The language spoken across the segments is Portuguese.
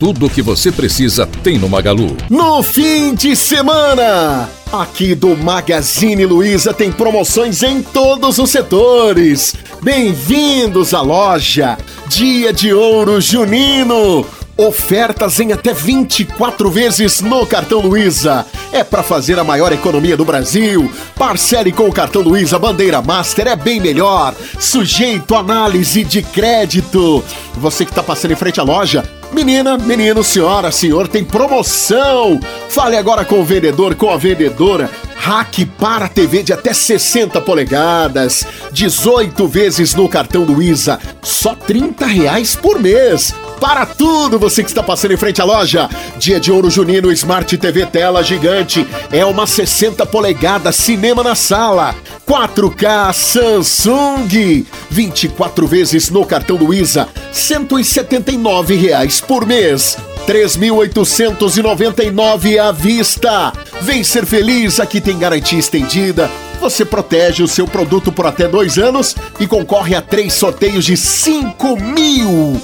Tudo o que você precisa tem no Magalu. No fim de semana, aqui do Magazine Luiza tem promoções em todos os setores. Bem-vindos à loja. Dia de Ouro Junino. Ofertas em até 24 vezes no cartão Luiza. É para fazer a maior economia do Brasil. Parcele com o cartão Luiza Bandeira Master é bem melhor. Sujeito a análise de crédito. Você que está passando em frente à loja, Menina, menino, senhora, senhor, tem promoção! Fale agora com o vendedor, com a vendedora. Hack para TV de até 60 polegadas, 18 vezes no cartão Luiza, só 30 reais por mês. Para tudo, você que está passando em frente à loja. Dia de ouro junino, Smart TV tela gigante. É uma 60 polegadas, cinema na sala. 4K Samsung. 24 vezes no cartão Luiza, 179 reais por mês. 3.899 à vista. Vem ser feliz, aqui tem garantia estendida. Você protege o seu produto por até dois anos e concorre a três sorteios de 5 mil.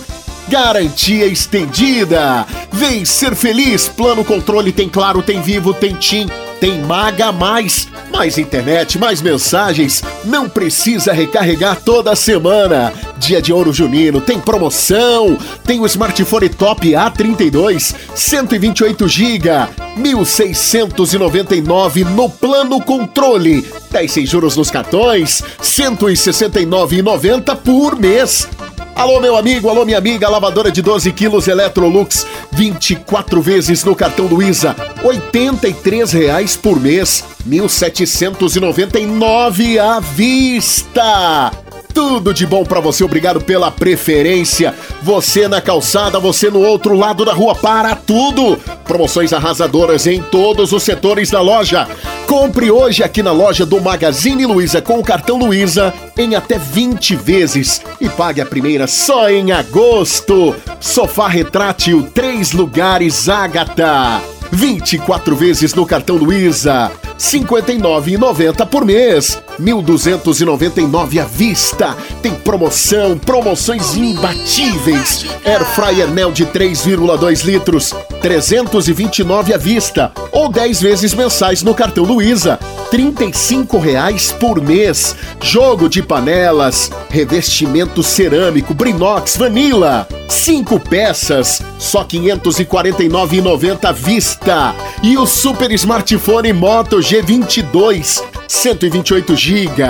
Garantia estendida. Vem ser feliz. Plano controle tem claro, tem vivo, tem TIM, tem Maga Mais. Mais internet, mais mensagens. Não precisa recarregar toda semana. Dia de ouro junino, tem promoção. Tem o smartphone top A32, 128 GB, 1.699 no plano controle. 10 sem juros nos cartões, 169,90 por mês. Alô, meu amigo, alô, minha amiga, lavadora de 12 quilos Electrolux, 24 vezes no cartão Luiza, 83 reais por mês, 1.799 à vista. Tudo de bom para você, obrigado pela preferência. Você na calçada, você no outro lado da rua, para tudo. Promoções arrasadoras em todos os setores da loja. Compre hoje aqui na loja do Magazine Luiza com o cartão Luiza em até 20 vezes e pague a primeira só em agosto. Sofá retrátil, três lugares, Ágata. 24 vezes no cartão Luiza. R$ 59,90 por mês. 1.299 à vista. Tem promoção, promoções imbatíveis. Air Fryer Nel de 3,2 litros, 329 à vista. Ou 10 vezes mensais no cartão Luiza. 35 reais por mês. Jogo de panelas, revestimento cerâmico, Brinox, Vanilla. Cinco peças, só R$ 549,90 à vista. E o super smartphone Moto G22, 128 GB,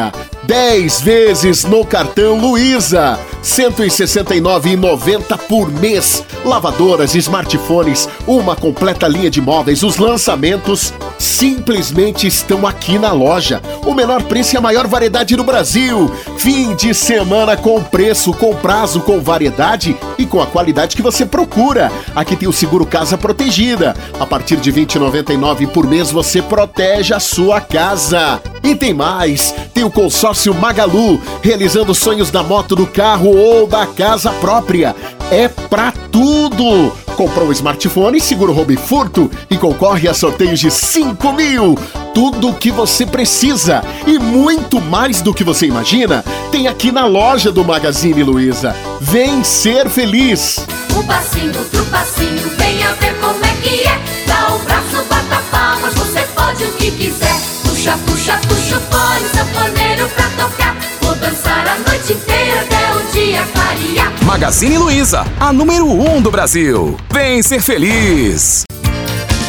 10 vezes no cartão Luiza, 169,90 por mês. Lavadoras, smartphones, uma completa linha de móveis, os lançamentos simplesmente estão aqui na loja. O menor preço e a maior variedade do Brasil. Fim de semana com preço, com prazo, com variedade e com a qualidade que você procura. Aqui tem o seguro Casa Protegida. A partir de R$ 20,99 por mês você protege a sua casa. E tem mais, tem o consórcio Magalu, realizando sonhos da moto, do carro ou da casa própria. É pra tudo! Comprou um smartphone, seguro roubo e furto e concorre a sorteios de 5 mil. Tudo o que você precisa e muito mais do que você imagina tem aqui na loja do Magazine Luiza. Vem ser feliz! Um passinho, outro passinho, venha ver como é que é. Dá o braço, bata palmas, você pode o que quiser. Puxa, puxa, puxa o fone, sanfoneiro pra tocar. Vou dançar a noite clarear. Magazine Luiza, a número 1 um do Brasil. Vem ser feliz!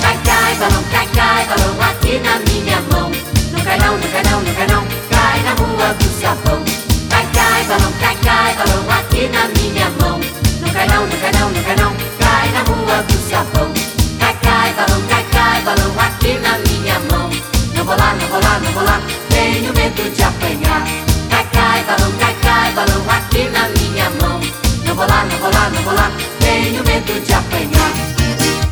Cai, cai, balão, cai, cai, balão aqui na minha mão. Não cai não, não cai não, não cai não, cai na rua do sabão. Cai, cai, balão, cai, cai, balão aqui na minha mão.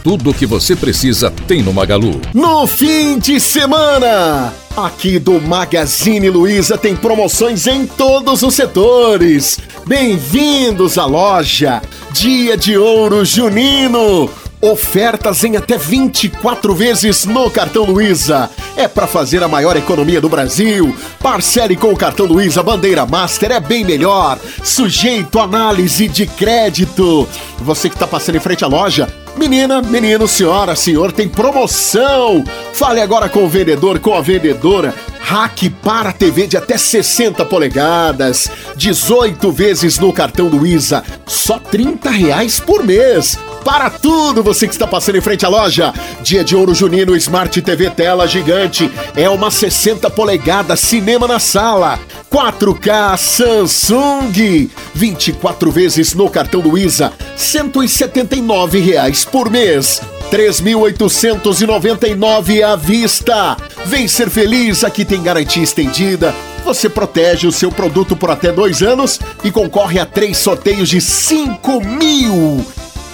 Tudo o que você precisa tem no Magalu. No fim de semana, aqui do Magazine Luiza tem promoções em todos os setores. Bem-vindos à loja. Dia de ouro junino. Ofertas em até 24 vezes no cartão Luiza. É para fazer a maior economia do Brasil. Parcele com o cartão Luiza Bandeira Master é bem melhor. Sujeito a análise de crédito. Você que está passando em frente à loja, Menina, menino, senhora, senhor, tem promoção! Fale agora com o vendedor, com a vendedora. Hack para TV de até 60 polegadas, 18 vezes no cartão Luiza, só 30 reais por mês. Para tudo, você que está passando em frente à loja. Dia de ouro junino, Smart TV tela gigante. É uma 60 polegadas, cinema na sala. 4K Samsung. 24 vezes no cartão Luiza, 179 reais por mês. 3.899 à vista. Vem ser feliz, aqui tem garantia estendida. Você protege o seu produto por até dois anos e concorre a três sorteios de 5 mil.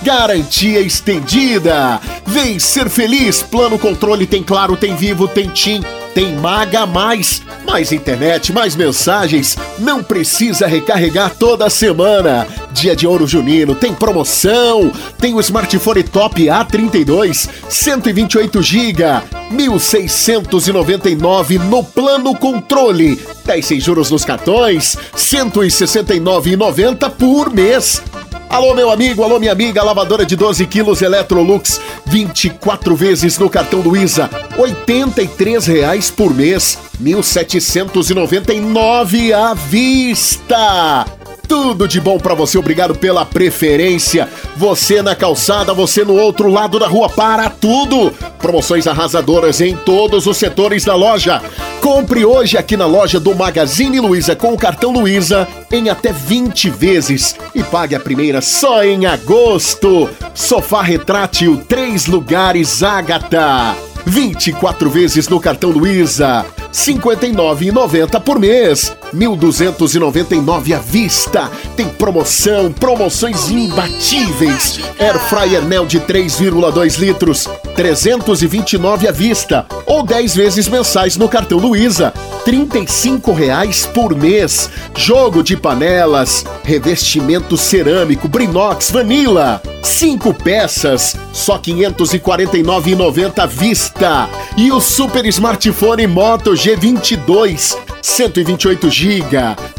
Garantia estendida. Vem ser feliz. Plano controle tem claro, tem vivo, tem TIM, tem Maga Mais. Mais internet, mais mensagens. Não precisa recarregar toda semana. Dia de ouro junino, tem promoção. Tem o smartphone top A32, 128 GB, 1.699 no plano controle. 10 sem juros nos cartões, 169,90 por mês. Alô, meu amigo, alô, minha amiga, lavadora de 12 quilos Electrolux, 24 vezes no cartão Luiza, 83 reais por mês, 1.799 à vista. Tudo de bom para você, obrigado pela preferência. Você na calçada, você no outro lado da rua, para tudo. Promoções arrasadoras em todos os setores da loja. Compre hoje aqui na loja do Magazine Luiza com o cartão Luiza em até 20 vezes e pague a primeira só em agosto. Sofá retrátil, três lugares, Ágata. 24 vezes no cartão Luiza. R$ 59,90 por mês. 1.299 à vista. Tem promoção, promoções imbatíveis. Air Fryer Nel de 3,2 litros, 329 à vista. Ou 10 vezes mensais no cartão Luiza, 35 reais por mês. Jogo de panelas, revestimento cerâmico, Brinox, Vanilla. Cinco peças, só R$ 549,90 à vista. E o super smartphone Moto G22, 128 GB,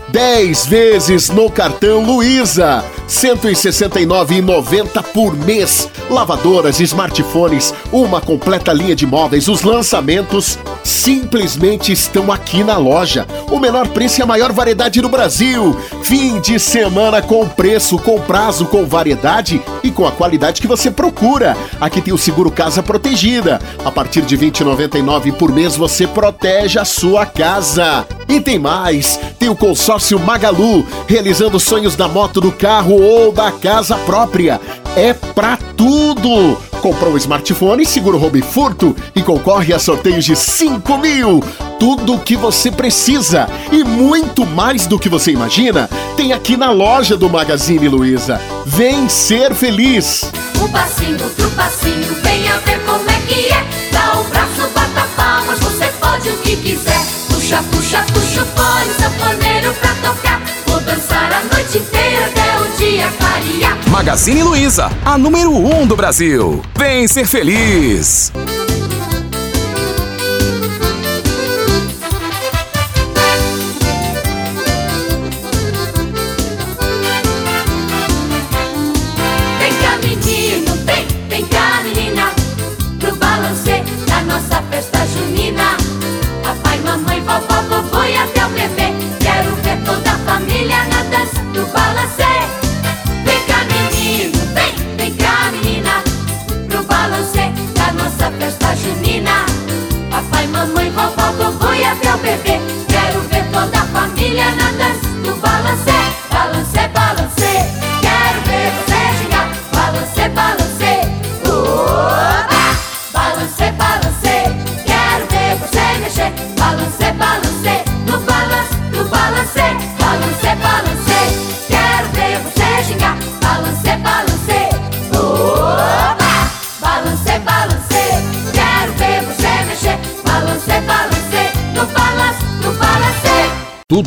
10 vezes no cartão Luiza, 169,90 por mês. Lavadoras, smartphones, uma completa linha de móveis, os lançamentos simplesmente estão aqui na loja. O menor preço e a maior variedade do Brasil. Fim de semana com preço, com prazo, com variedade e com a qualidade que você procura. Aqui tem o seguro casa protegida. A partir de 20,99 por mês você protege a sua casa. E tem mais, tem o consórcio Magalu, realizando sonhos da moto, do carro ou da casa própria. É pra tudo! Comprou um smartphone, seguro roubo e furto e concorre a sorteios de 5 mil. Tudo o que você precisa e muito mais do que você imagina tem aqui na loja do Magazine Luiza. Vem ser feliz! Um passinho, outro passinho, venha ver como é que é. Dá o braço, bata palmas, você pode o que quiser. Puxa, puxa, puxa o fone, sanfoneiro pra tocar. Vou dançar a noite inteira até o dia clarear. Magazine Luiza, a número 1 um do Brasil. Vem ser feliz.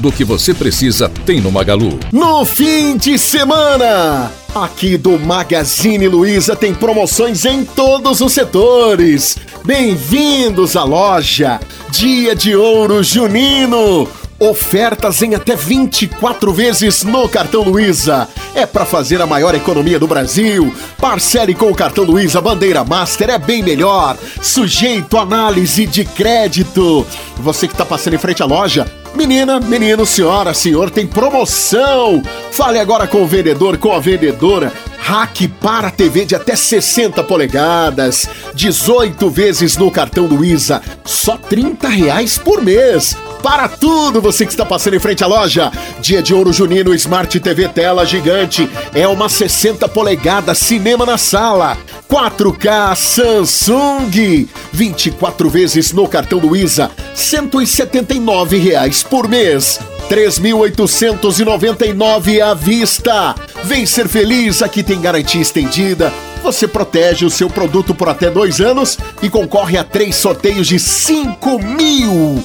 Tudo que você precisa tem no Magalu. No fim de semana, aqui do Magazine Luiza tem promoções em todos os setores. Bem-vindos à loja Dia de Ouro Junino. Ofertas em até 24 vezes no cartão Luiza. É para fazer a maior economia do Brasil. Parcele com o cartão Luiza Bandeira Master é bem melhor. Sujeito análise de crédito. Você que está passando em frente à loja, Menina, menino, senhora, senhor, tem promoção! Fale agora com o vendedor, com a vendedora. Hack para TV de até 60 polegadas, 18 vezes no cartão do Isa, só 30 reais por mês. Para tudo, você que está passando em frente à loja. Dia de Ouro Junino Smart TV tela gigante. É uma 60 polegadas, cinema na sala. 4K Samsung. 24 vezes no cartão do Isa, 179 reais por mês. 3.899 à vista. Vem ser feliz, aqui tem garantia estendida. Você protege o seu produto por até dois anos e concorre a três sorteios de 5 mil.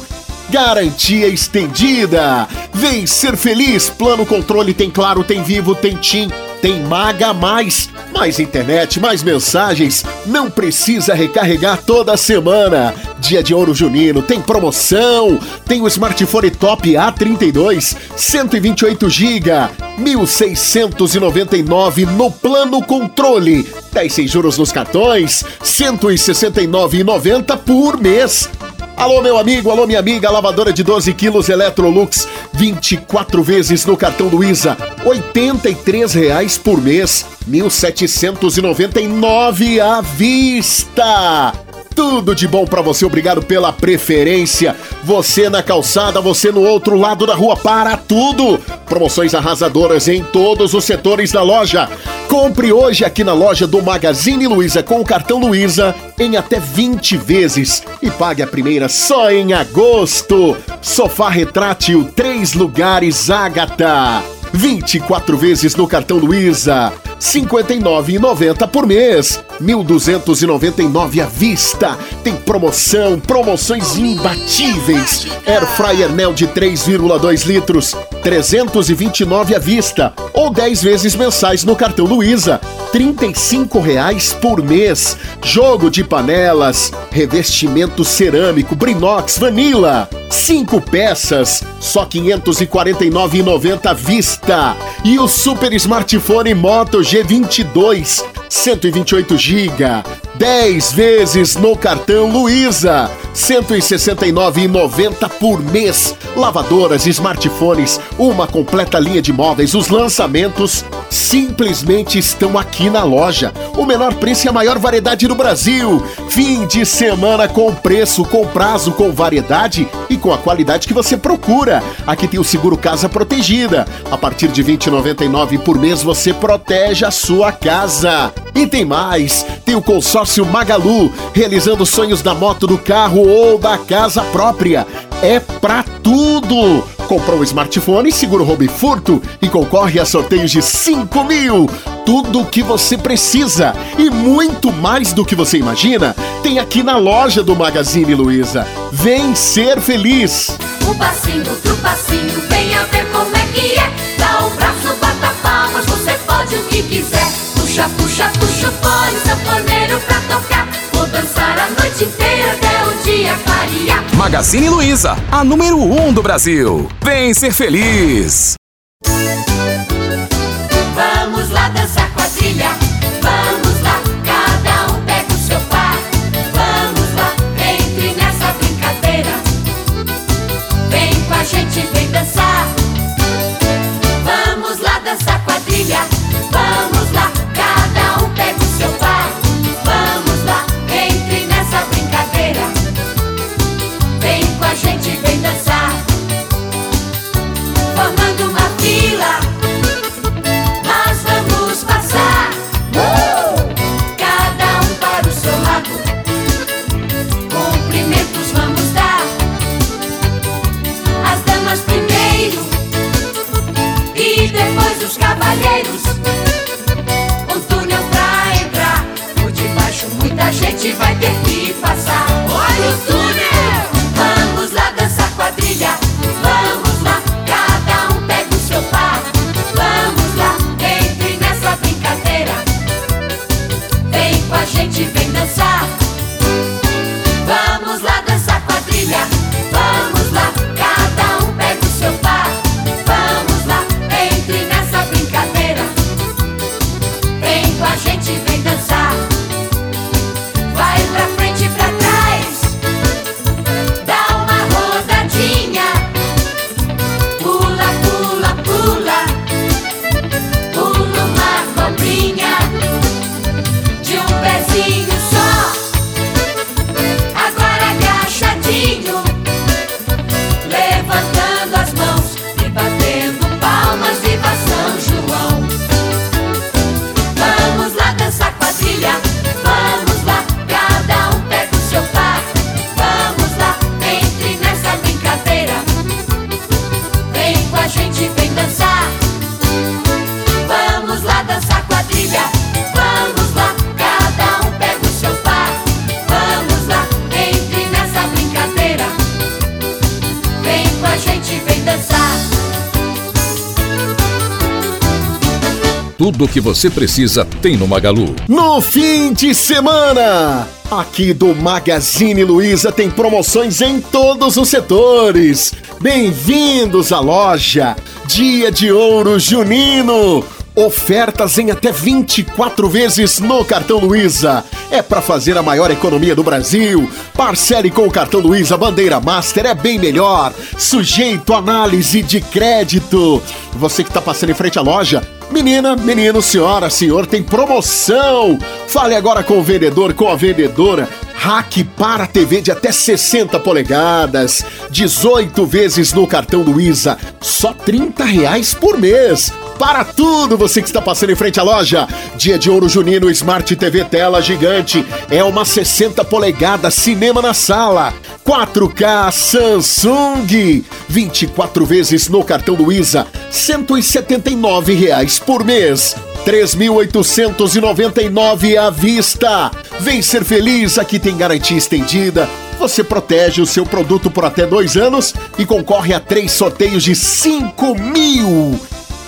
Garantia estendida. Vem ser feliz. Plano controle tem Claro, tem Vivo, tem Tim, tem Maga Mais. Mais internet, mais mensagens. Não precisa recarregar toda semana. Dia de Ouro Junino, tem promoção. Tem o smartphone top A32, 128 GB, 1.699 no plano controle. 10 sem juros nos cartões, 169,90 por mês. Alô, meu amigo, alô, minha amiga, lavadora de 12 quilos Electrolux, 24 vezes no cartão Luiza, 83 reais por mês, 1.799 à vista. Tudo de bom para você, obrigado pela preferência. Você na calçada, você no outro lado da rua, para tudo. Promoções arrasadoras em todos os setores da loja. Compre hoje aqui na loja do Magazine Luiza com o cartão Luiza em até 20 vezes e pague a primeira só em agosto. Sofá retrátil, três lugares Ágata. 24 vezes no cartão Luiza, R$ 59,90 por mês, 1.299 à vista. Tem promoção, promoções imbatíveis. Air Fryer Nel de 3,2 litros, 329 à vista ou 10 vezes mensais no cartão Luiza, 35 reais por mês. Jogo de panelas, revestimento cerâmico, Brinox, Vanilla, 5 peças, só R$ 549,90 à vista. E o super smartphone Moto G22, 128 GB, 10 vezes no cartão Luiza, R$ 169,90 por mês. Lavadoras, smartphones, uma completa linha de móveis, os lançamentos simplesmente estão aqui na loja. O menor preço e a maior variedade do Brasil. Fim de semana com preço, com prazo, com variedade e com a qualidade que você procura. Aqui tem o seguro casa protegida. A partir de R$ 20,99 por mês você protege a sua casa. E tem mais, tem o consórcio Magalu, realizando sonhos da moto, do carro ou da casa própria. É pra tudo! Comprou um smartphone, seguro roubo e furto e concorre a sorteios de 5 mil. Tudo o que você precisa e muito mais do que você imagina tem aqui na loja do Magazine Luiza. Vem ser feliz! Um passinho, outro passinho, venha ver como é que é. Dá o braço, bata palmas, você pode o que quiser. Puxa, puxa, puxa o fone, sanfoneiro pra tocar. Vou dançar a noite inteira até o dia clarear. Magazine Luiza, a número 1 um do Brasil. Vem ser feliz. Tudo o que você precisa tem no Magalu. No fim de semana, aqui do Magazine Luiza tem promoções em todos os setores. Bem-vindos à loja Dia de Ouro Junino. Ofertas em até 24 vezes no cartão Luiza. É para fazer a maior economia do Brasil. Parcele com o cartão Luiza Bandeira Master é bem melhor. Sujeito análise de crédito. Você que está passando em frente à loja, Menina, menino, senhora, senhor, tem promoção! Fale agora com o vendedor, com a vendedora. Hack para TV de até 60 polegadas, 18 vezes no cartão Luiza, só 30 reais por mês. Para tudo, você que está passando em frente à loja. Dia de Ouro Junino Smart TV tela gigante. É uma 60 polegadas, cinema na sala. 4K Samsung. 24 vezes no cartão Luiza, 179 reais por mês. 3.899 à vista. Vem ser feliz, aqui tem garantia estendida. Você protege o seu produto por até dois anos e concorre a três sorteios de 5 mil.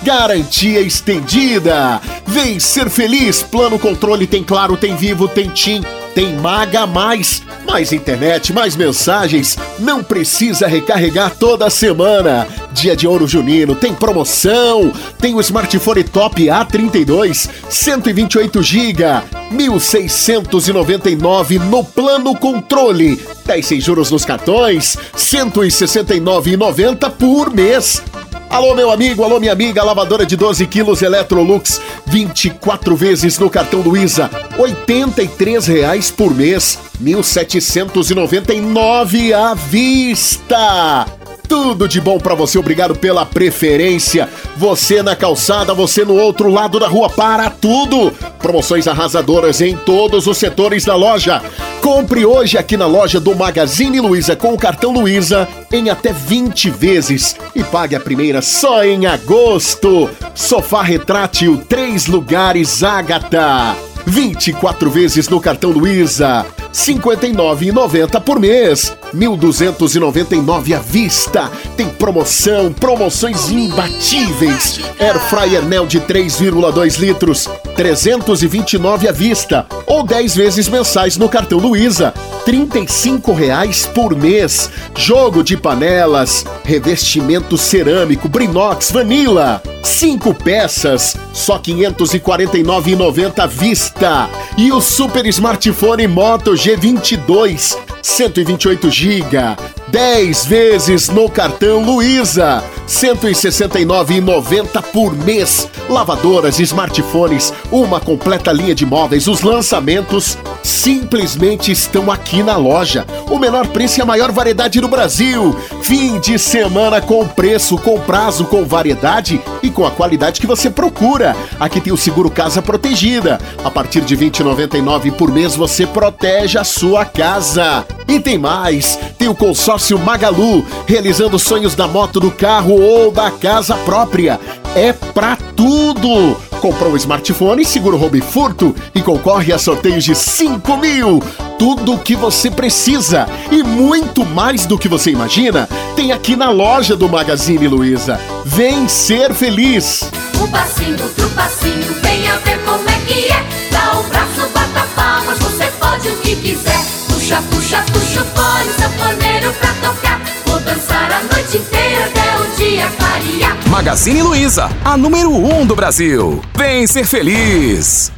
Garantia estendida. Vem ser feliz. Plano controle tem claro, tem vivo, tem TIM, tem Maga Mais. Mais internet, mais mensagens. Não precisa recarregar toda semana. Dia de Ouro Junino tem promoção. Tem o smartphone Top A32, 128 GB, 1.699 no plano controle. 10 sem juros nos cartões, 169,90 por mês. Alô, meu amigo, alô, minha amiga, lavadora de 12 quilos Electrolux, 24 vezes no cartão Luiza, 83 reais por mês, 1.799 à vista. Tudo de bom pra você, obrigado pela preferência. Você na calçada, você no outro lado da rua, para tudo. Promoções arrasadoras em todos os setores da loja. Compre hoje aqui na loja do Magazine Luiza com o cartão Luiza em até 20 vezes e pague a primeira só em agosto. Sofá retrátil, três lugares Ágata. 24 vezes no cartão Luiza, R$ 59,90 por mês, 1.299 à vista. Tem promoção, promoções imbatíveis. Air Fryer Nel de 3,2 litros, 329 à vista ou 10 vezes mensais no cartão Luiza, 35 reais por mês. Jogo de panelas, revestimento cerâmico, Brinox, Vanilla, 5 peças, só R$ 549,90 à vista. E o super smartphone Moto G22, 128 GB, 10 vezes no cartão Luiza, 169,90 por mês. Lavadoras, smartphones, uma completa linha de móveis, os lançamentos simplesmente estão aqui na loja. O menor preço e a maior variedade do Brasil. Fim de semana com preço, com prazo, com variedade e com a qualidade que você procura. Aqui tem o seguro casa protegida. A partir de R$ 20,99 por mês você protege a sua casa. E tem mais, tem o consórcio Magalu, realizando sonhos da moto, do carro ou da casa própria. É pra tudo! Comprou um smartphone, seguro roubo e furto e concorre a sorteios de 5 mil. Tudo o que você precisa e muito mais do que você imagina tem aqui na loja do Magazine Luiza. Vem ser feliz! Um passinho, outro passinho, venha Magazine Luiza, a número 1 um do Brasil. Vem ser feliz!